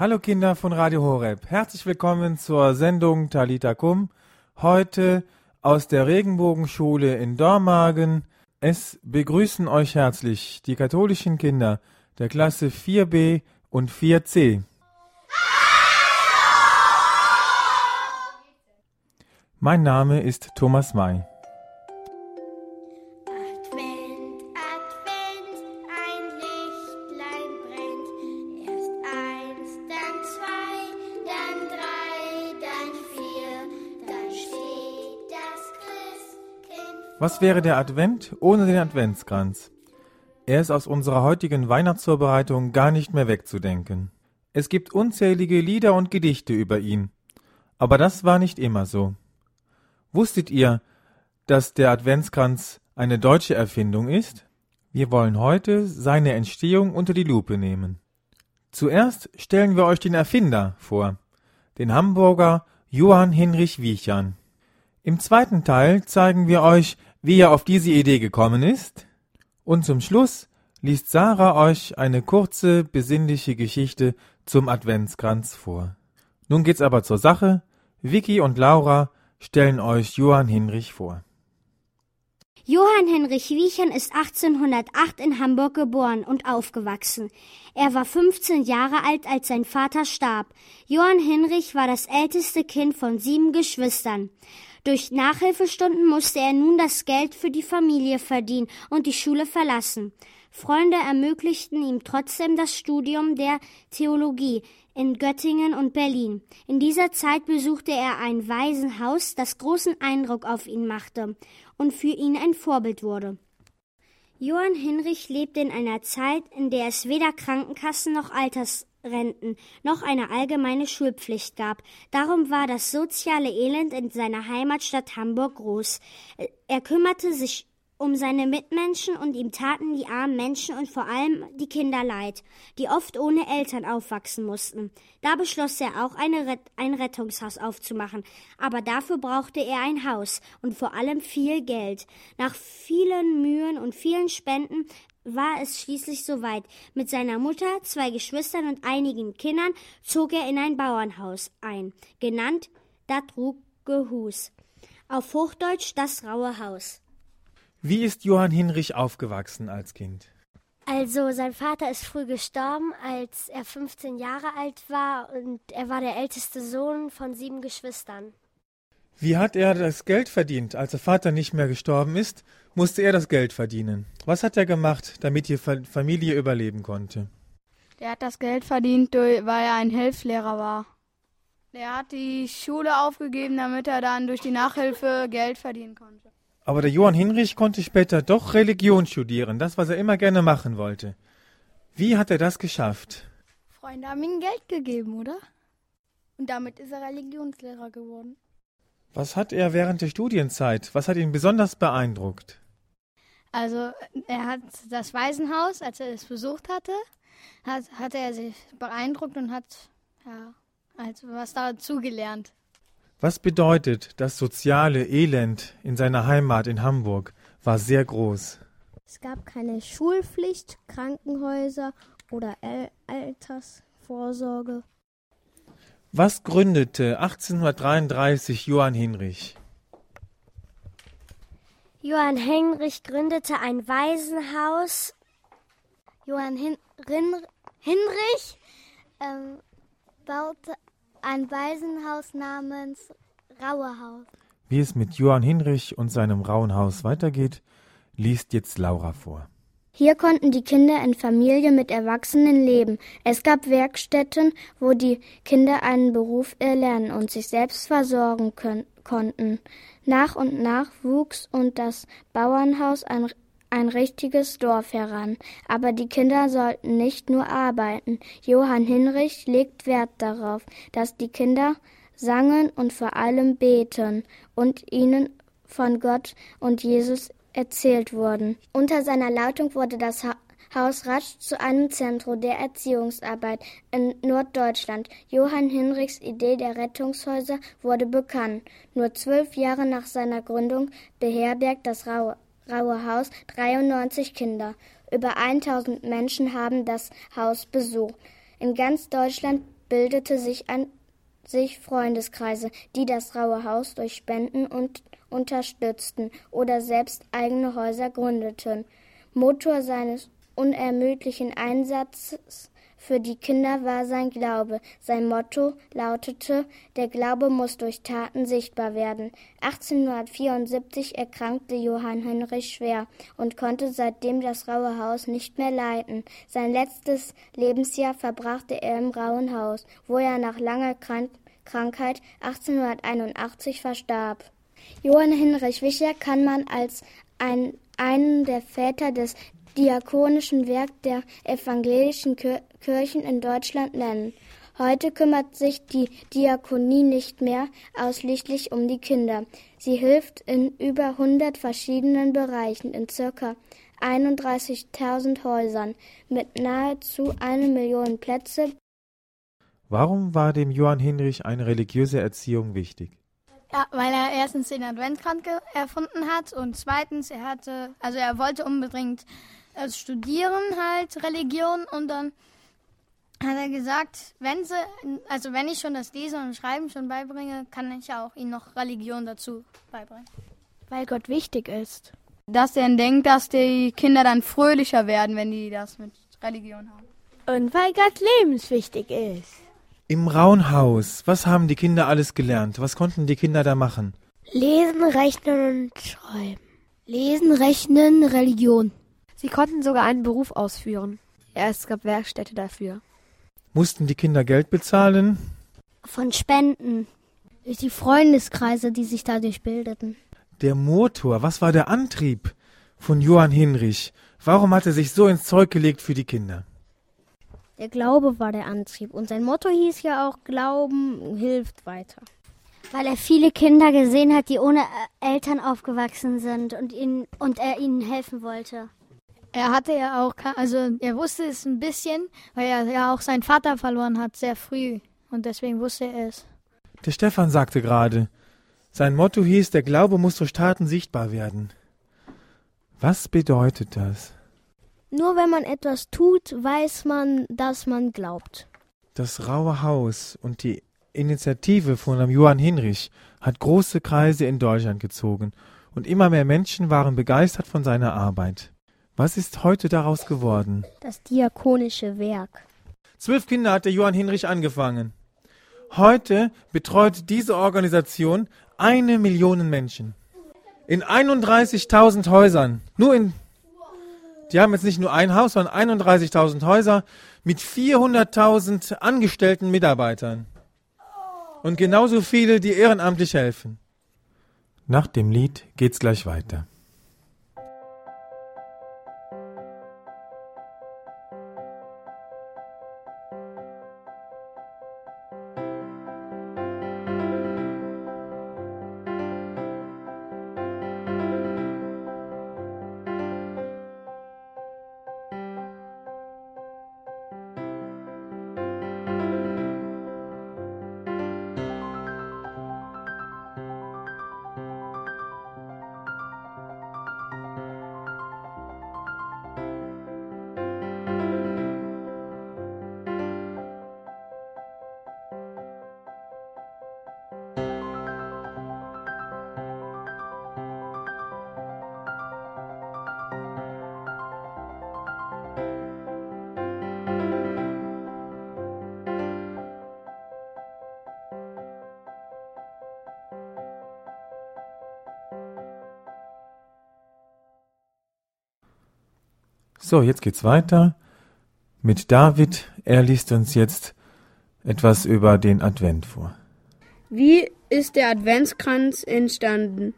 Hallo Kinder von Radio Horeb. Herzlich willkommen zur Sendung Talita Kum. Heute aus der Regenbogenschule in Dormagen. Es begrüßen euch herzlich die katholischen Kinder der Klasse 4b und 4c. Mein Name ist Thomas May. Was wäre der Advent ohne den Adventskranz? Er ist aus unserer heutigen Weihnachtsvorbereitung gar nicht mehr wegzudenken. Es gibt unzählige Lieder und Gedichte über ihn. Aber das war nicht immer so. Wusstet ihr, dass der Adventskranz eine deutsche Erfindung ist? Wir wollen heute seine Entstehung unter die Lupe nehmen. Zuerst stellen wir euch den Erfinder vor, den Hamburger Johann Hinrich Wiechern. Im zweiten Teil zeigen wir euch, wie er auf diese Idee gekommen ist. Und zum Schluss liest Sarah euch eine kurze, besinnliche Geschichte zum Adventskranz vor. Nun geht's aber zur Sache. Vicky und Laura stellen euch Johann Hinrich vor. Johann Henrich Wiechern ist 1808 in Hamburg geboren und aufgewachsen. Er war 15 Jahre alt, als sein Vater starb. Johann Hinrich war das älteste Kind von sieben Geschwistern. Durch Nachhilfestunden musste er nun das Geld für die Familie verdienen und die Schule verlassen. Freunde ermöglichten ihm trotzdem das Studium der Theologie in Göttingen und Berlin. In dieser Zeit besuchte er ein Waisenhaus, das großen Eindruck auf ihn machte und für ihn ein Vorbild wurde. Johann Hinrich lebte in einer Zeit, in der es weder Krankenkassen noch Altersrenten noch eine allgemeine Schulpflicht gab. Darum war das soziale Elend in seiner Heimatstadt Hamburg groß. Er kümmerte sich um seine Mitmenschen und ihm taten die armen Menschen und vor allem die Kinder leid, die oft ohne Eltern aufwachsen mussten. Da beschloss er auch Ret ein Rettungshaus aufzumachen, aber dafür brauchte er ein Haus und vor allem viel Geld. Nach vielen Mühen und vielen Spenden war es schließlich soweit. Mit seiner Mutter, zwei Geschwistern und einigen Kindern zog er in ein Bauernhaus ein, genannt Datruge Hus. Auf Hochdeutsch das raue Haus. Wie ist Johann Hinrich aufgewachsen als Kind? Also sein Vater ist früh gestorben, als er 15 Jahre alt war und er war der älteste Sohn von sieben Geschwistern. Wie hat er das Geld verdient? Als der Vater nicht mehr gestorben ist, musste er das Geld verdienen. Was hat er gemacht, damit die Familie überleben konnte? Er hat das Geld verdient, weil er ein Hilfslehrer war. Er hat die Schule aufgegeben, damit er dann durch die Nachhilfe Geld verdienen konnte. Aber der Johann Hinrich konnte später doch Religion studieren, das, was er immer gerne machen wollte. Wie hat er das geschafft? Freunde haben ihm Geld gegeben, oder? Und damit ist er Religionslehrer geworden. Was hat er während der Studienzeit, was hat ihn besonders beeindruckt? Also, er hat das Waisenhaus, als er es besucht hatte, hat, hatte er sich beeindruckt und hat ja, also was dazu gelernt. Was bedeutet, das soziale Elend in seiner Heimat in Hamburg war sehr groß. Es gab keine Schulpflicht, Krankenhäuser oder El Altersvorsorge. Was gründete 1833 Johann Hinrich? Johann Hinrich gründete ein Waisenhaus. Johann Hin Rin Hinrich ähm, baute ein Waisenhaus namens Rauerhaus. Wie es mit Johann Hinrich und seinem Rauenhaus weitergeht, liest jetzt Laura vor. Hier konnten die Kinder in Familie mit Erwachsenen leben. Es gab Werkstätten, wo die Kinder einen Beruf erlernen und sich selbst versorgen können, konnten. Nach und nach wuchs und das Bauernhaus ein ein richtiges Dorf heran. Aber die Kinder sollten nicht nur arbeiten. Johann Hinrich legt Wert darauf, dass die Kinder sangen und vor allem beten und ihnen von Gott und Jesus erzählt wurden. Unter seiner Leitung wurde das ha Haus rasch zu einem Zentrum der Erziehungsarbeit in Norddeutschland. Johann Hinrichs Idee der Rettungshäuser wurde bekannt. Nur zwölf Jahre nach seiner Gründung beherbergt das Raue Graue Haus 93 Kinder. Über 1000 Menschen haben das Haus besucht. In ganz Deutschland bildete sich ein sich Freundeskreise, die das Raue Haus durch Spenden und unterstützten oder selbst eigene Häuser gründeten. Motor seines unermüdlichen Einsatzes für die Kinder war sein Glaube. Sein Motto lautete, der Glaube muss durch Taten sichtbar werden. 1874 erkrankte Johann Heinrich schwer und konnte seitdem das Raue Haus nicht mehr leiten. Sein letztes Lebensjahr verbrachte er im Rauen Haus, wo er nach langer Krank Krankheit 1881 verstarb. Johann Heinrich Wischer kann man als ein, einen der Väter des diakonischen Werk der evangelischen Kirchen in Deutschland nennen. Heute kümmert sich die Diakonie nicht mehr ausschließlich um die Kinder. Sie hilft in über 100 verschiedenen Bereichen in circa 31.000 Häusern mit nahezu eine Million Plätze. Warum war dem Johann Hinrich eine religiöse Erziehung wichtig? Ja, weil er erstens den Adventkranz erfunden hat und zweitens er hatte, also er wollte unbedingt also studieren halt Religion und dann hat er gesagt, wenn sie, also wenn ich schon das Lesen und Schreiben schon beibringe, kann ich auch ihnen noch Religion dazu beibringen. Weil Gott wichtig ist. Dass er denkt, dass die Kinder dann fröhlicher werden, wenn die das mit Religion haben. Und weil Gott lebenswichtig ist. Im Rauen Haus, was haben die Kinder alles gelernt? Was konnten die Kinder da machen? Lesen, rechnen und schreiben. Lesen, rechnen, Religion. Sie konnten sogar einen Beruf ausführen. Es gab Werkstätte dafür. Mussten die Kinder Geld bezahlen? Von Spenden. Durch die Freundeskreise, die sich dadurch bildeten. Der Motor, was war der Antrieb von Johann Hinrich? Warum hat er sich so ins Zeug gelegt für die Kinder? Der Glaube war der Antrieb und sein Motto hieß ja auch Glauben hilft weiter. Weil er viele Kinder gesehen hat, die ohne Eltern aufgewachsen sind und, ihn, und er ihnen helfen wollte. Er hatte ja auch, also er wusste es ein bisschen, weil er ja auch seinen Vater verloren hat, sehr früh. Und deswegen wusste er es. Der Stefan sagte gerade, sein Motto hieß, der Glaube muss durch Taten sichtbar werden. Was bedeutet das? Nur wenn man etwas tut, weiß man, dass man glaubt. Das Raue Haus und die Initiative von Johann Hinrich hat große Kreise in Deutschland gezogen und immer mehr Menschen waren begeistert von seiner Arbeit. Was ist heute daraus geworden? Das diakonische Werk. Zwölf Kinder hat der Johann Hinrich angefangen. Heute betreut diese Organisation eine Million Menschen. In 31.000 Häusern. Nur in, die haben jetzt nicht nur ein Haus, sondern 31.000 Häuser mit 400.000 angestellten Mitarbeitern. Und genauso viele, die ehrenamtlich helfen. Nach dem Lied geht's gleich weiter. So, jetzt geht's weiter mit David. Er liest uns jetzt etwas über den Advent vor. Wie ist der Adventskranz entstanden?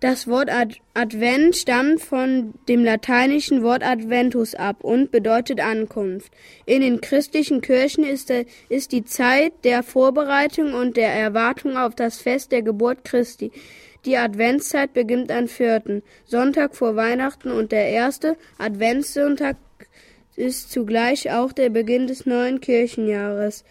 Das Wort Ad Advent stammt von dem lateinischen Wort Adventus ab und bedeutet Ankunft. In den christlichen Kirchen ist, der, ist die Zeit der Vorbereitung und der Erwartung auf das Fest der Geburt Christi. Die Adventszeit beginnt am vierten Sonntag vor Weihnachten und der erste Adventssonntag ist zugleich auch der Beginn des neuen Kirchenjahres.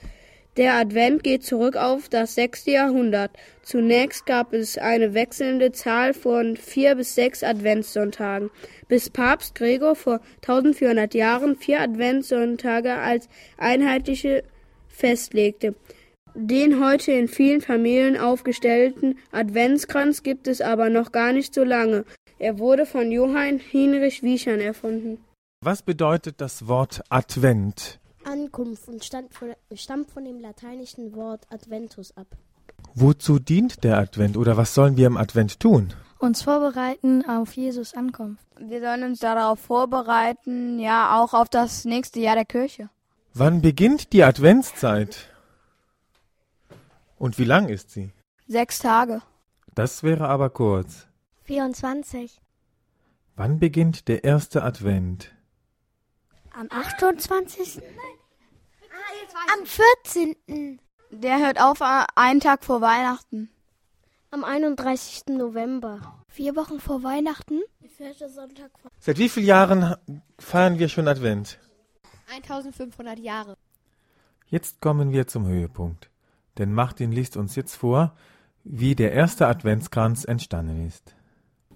Der Advent geht zurück auf das sechste Jahrhundert. Zunächst gab es eine wechselnde Zahl von vier bis sechs Adventssonntagen, bis Papst Gregor vor 1400 Jahren vier Adventssonntage als einheitliche festlegte. Den heute in vielen Familien aufgestellten Adventskranz gibt es aber noch gar nicht so lange. Er wurde von Johann Hinrich Wiechern erfunden. Was bedeutet das Wort Advent? Ankunft und stammt von, stammt von dem lateinischen Wort Adventus ab. Wozu dient der Advent oder was sollen wir im Advent tun? Uns vorbereiten auf Jesus Ankunft. Wir sollen uns darauf vorbereiten, ja, auch auf das nächste Jahr der Kirche. Wann beginnt die Adventszeit? Und wie lang ist sie? Sechs Tage. Das wäre aber kurz. 24. Wann beginnt der erste Advent? Am 28. Am 14. Der hört auf äh, einen Tag vor Weihnachten. Am 31. November. Vier Wochen vor Weihnachten. Vierte Sonntag vor Seit wie vielen Jahren feiern wir schon Advent? 1500 Jahre. Jetzt kommen wir zum Höhepunkt. Denn Martin liest uns jetzt vor, wie der erste Adventskranz entstanden ist.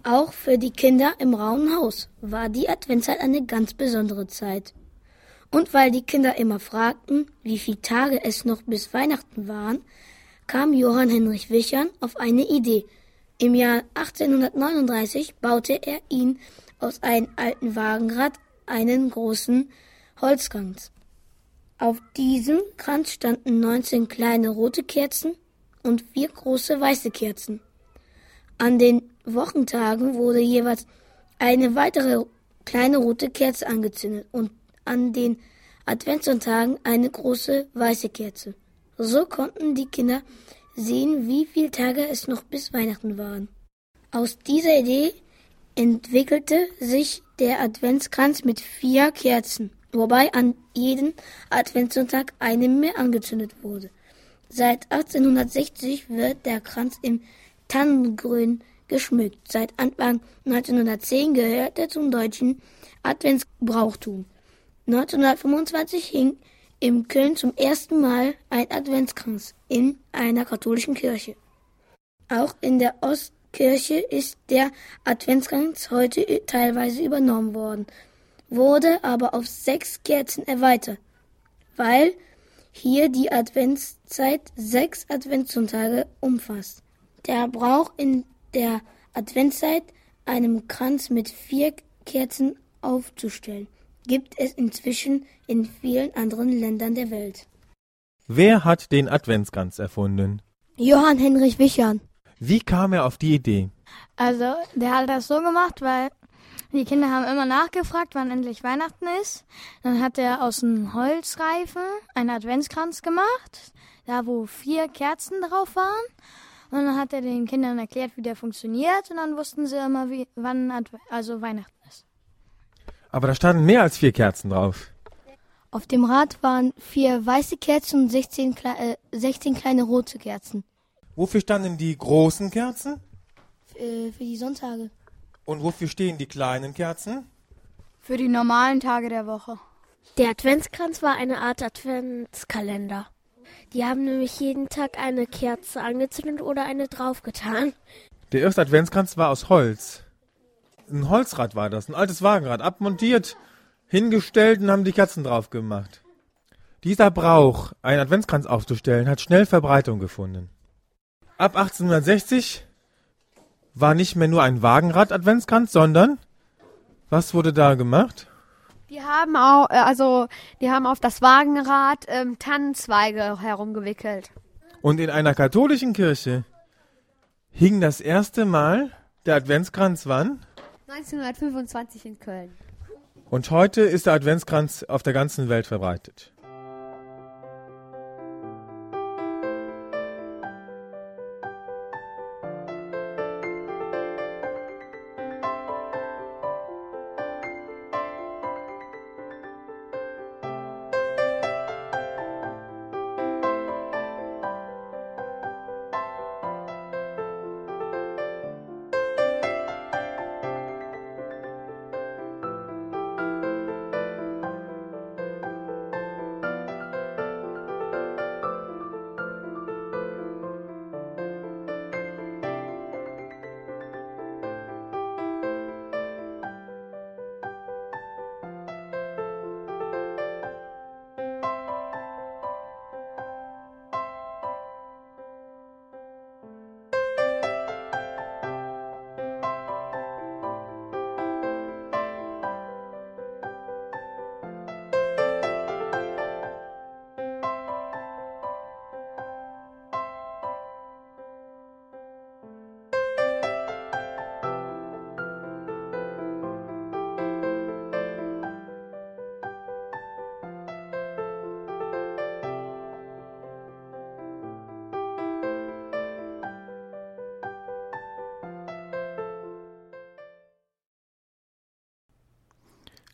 Auch für die Kinder im Rauen Haus war die Adventszeit eine ganz besondere Zeit. Und weil die Kinder immer fragten, wie viele Tage es noch bis Weihnachten waren, kam Johann Henrich Wichern auf eine Idee. Im Jahr 1839 baute er ihn aus einem alten Wagenrad einen großen Holzkranz. Auf diesem Kranz standen 19 kleine rote Kerzen und vier große weiße Kerzen. An den Wochentagen wurde jeweils eine weitere kleine rote Kerze angezündet und an den Adventssonntagen eine große weiße Kerze. So konnten die Kinder sehen, wie viele Tage es noch bis Weihnachten waren. Aus dieser Idee entwickelte sich der Adventskranz mit vier Kerzen, wobei an jeden Adventssonntag eine mehr angezündet wurde. Seit 1860 wird der Kranz im Tannengrün geschmückt. Seit Anfang 1910 gehört er zum deutschen Adventsbrauchtum. 1925 hing in Köln zum ersten Mal ein Adventskranz in einer katholischen Kirche. Auch in der Ostkirche ist der Adventskranz heute teilweise übernommen worden, wurde aber auf sechs Kerzen erweitert, weil hier die Adventszeit sechs Adventssonntage umfasst. Der Brauch in der Adventszeit einem Kranz mit vier Kerzen aufzustellen, gibt es inzwischen in vielen anderen Ländern der Welt. Wer hat den Adventskranz erfunden? Johann Henrich Wichern. Wie kam er auf die Idee? Also, der hat das so gemacht, weil die Kinder haben immer nachgefragt, wann endlich Weihnachten ist. Dann hat er aus einem Holzreifen einen Adventskranz gemacht, da wo vier Kerzen drauf waren. Und dann hat er den Kindern erklärt, wie der funktioniert. Und dann wussten sie immer, wie, wann Adve also Weihnachten ist. Aber da standen mehr als vier Kerzen drauf. Auf dem Rad waren vier weiße Kerzen und 16, Kle äh, 16 kleine rote Kerzen. Wofür standen die großen Kerzen? Äh, für die Sonntage. Und wofür stehen die kleinen Kerzen? Für die normalen Tage der Woche. Der Adventskranz war eine Art Adventskalender. Die haben nämlich jeden Tag eine Kerze angezündet oder eine draufgetan. Der erste Adventskranz war aus Holz. Ein Holzrad war das, ein altes Wagenrad, abmontiert, hingestellt und haben die Kerzen drauf gemacht. Dieser Brauch, einen Adventskranz aufzustellen, hat schnell Verbreitung gefunden. Ab 1860 war nicht mehr nur ein Wagenrad-Adventskranz, sondern was wurde da gemacht? Die haben auch, äh, also, die haben auf das Wagenrad ähm, Tannenzweige herumgewickelt. Und in einer katholischen Kirche hing das erste Mal der Adventskranz wann? 1925 in Köln. Und heute ist der Adventskranz auf der ganzen Welt verbreitet.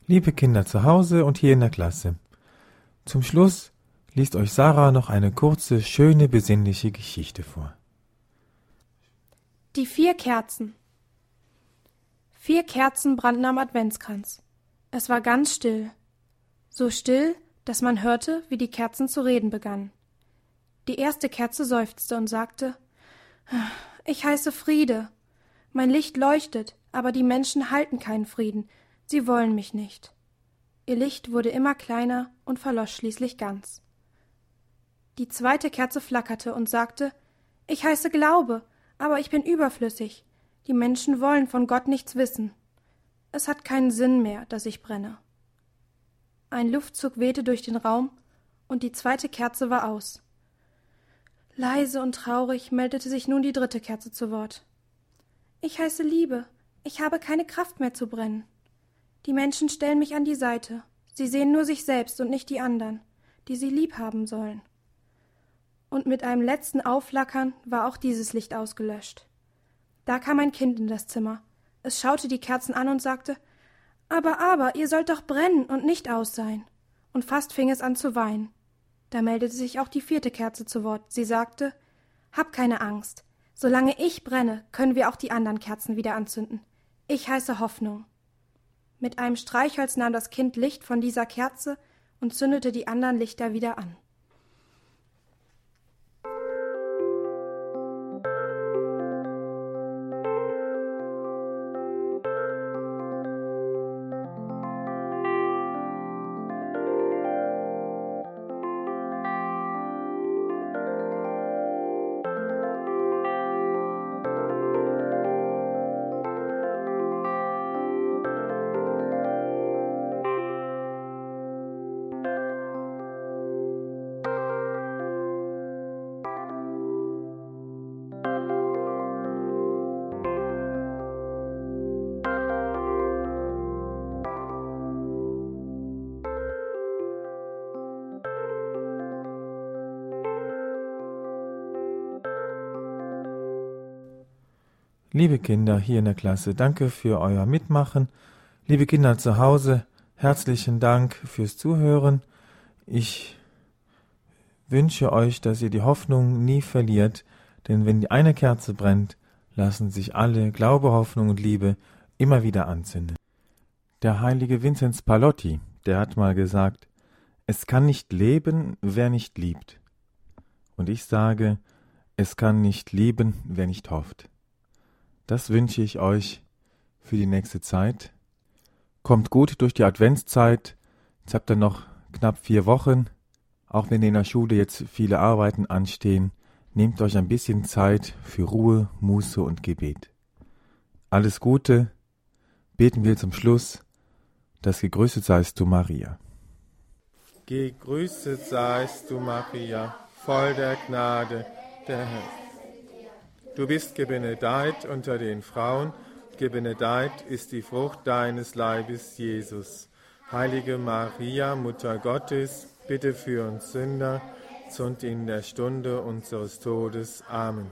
Liebe Kinder zu Hause und hier in der Klasse. Zum Schluss liest euch Sarah noch eine kurze, schöne, besinnliche Geschichte vor. Die vier Kerzen. Vier Kerzen brannten am Adventskranz. Es war ganz still. So still, dass man hörte, wie die Kerzen zu reden begannen. Die erste Kerze seufzte und sagte Ich heiße Friede. Mein Licht leuchtet, aber die Menschen halten keinen Frieden, sie wollen mich nicht. Ihr Licht wurde immer kleiner und verlosch schließlich ganz. Die zweite Kerze flackerte und sagte Ich heiße Glaube, aber ich bin überflüssig. Die Menschen wollen von Gott nichts wissen. Es hat keinen Sinn mehr, dass ich brenne. Ein Luftzug wehte durch den Raum, und die zweite Kerze war aus. Leise und traurig meldete sich nun die dritte Kerze zu Wort. Ich heiße Liebe, ich habe keine Kraft mehr zu brennen. Die Menschen stellen mich an die Seite. Sie sehen nur sich selbst und nicht die anderen, die sie lieb haben sollen. Und mit einem letzten Aufflackern war auch dieses Licht ausgelöscht. Da kam ein Kind in das Zimmer. Es schaute die Kerzen an und sagte Aber, aber, ihr sollt doch brennen und nicht aus sein. Und fast fing es an zu weinen. Da meldete sich auch die vierte Kerze zu Wort. Sie sagte Hab keine Angst. Solange ich brenne, können wir auch die anderen Kerzen wieder anzünden. Ich heiße Hoffnung. Mit einem Streichholz nahm das Kind Licht von dieser Kerze und zündete die anderen Lichter wieder an. Liebe Kinder hier in der Klasse, danke für euer Mitmachen. Liebe Kinder zu Hause, herzlichen Dank fürs Zuhören. Ich wünsche euch, dass ihr die Hoffnung nie verliert, denn wenn die eine Kerze brennt, lassen sich alle Glaube, Hoffnung und Liebe immer wieder anzünden. Der heilige Vinzenz Palotti, der hat mal gesagt, es kann nicht leben, wer nicht liebt. Und ich sage, es kann nicht leben, wer nicht hofft. Das wünsche ich euch für die nächste Zeit. Kommt gut durch die Adventszeit. Jetzt habt ihr noch knapp vier Wochen. Auch wenn in der Schule jetzt viele Arbeiten anstehen, nehmt euch ein bisschen Zeit für Ruhe, Muße und Gebet. Alles Gute. Beten wir zum Schluss, dass gegrüßet seist du, Maria. Gegrüßet seist du, Maria, voll der Gnade, der Herr Du bist gebenedeit unter den Frauen, gebenedeit ist die Frucht deines Leibes, Jesus. Heilige Maria, Mutter Gottes, bitte für uns Sünder, und in der Stunde unseres Todes. Amen.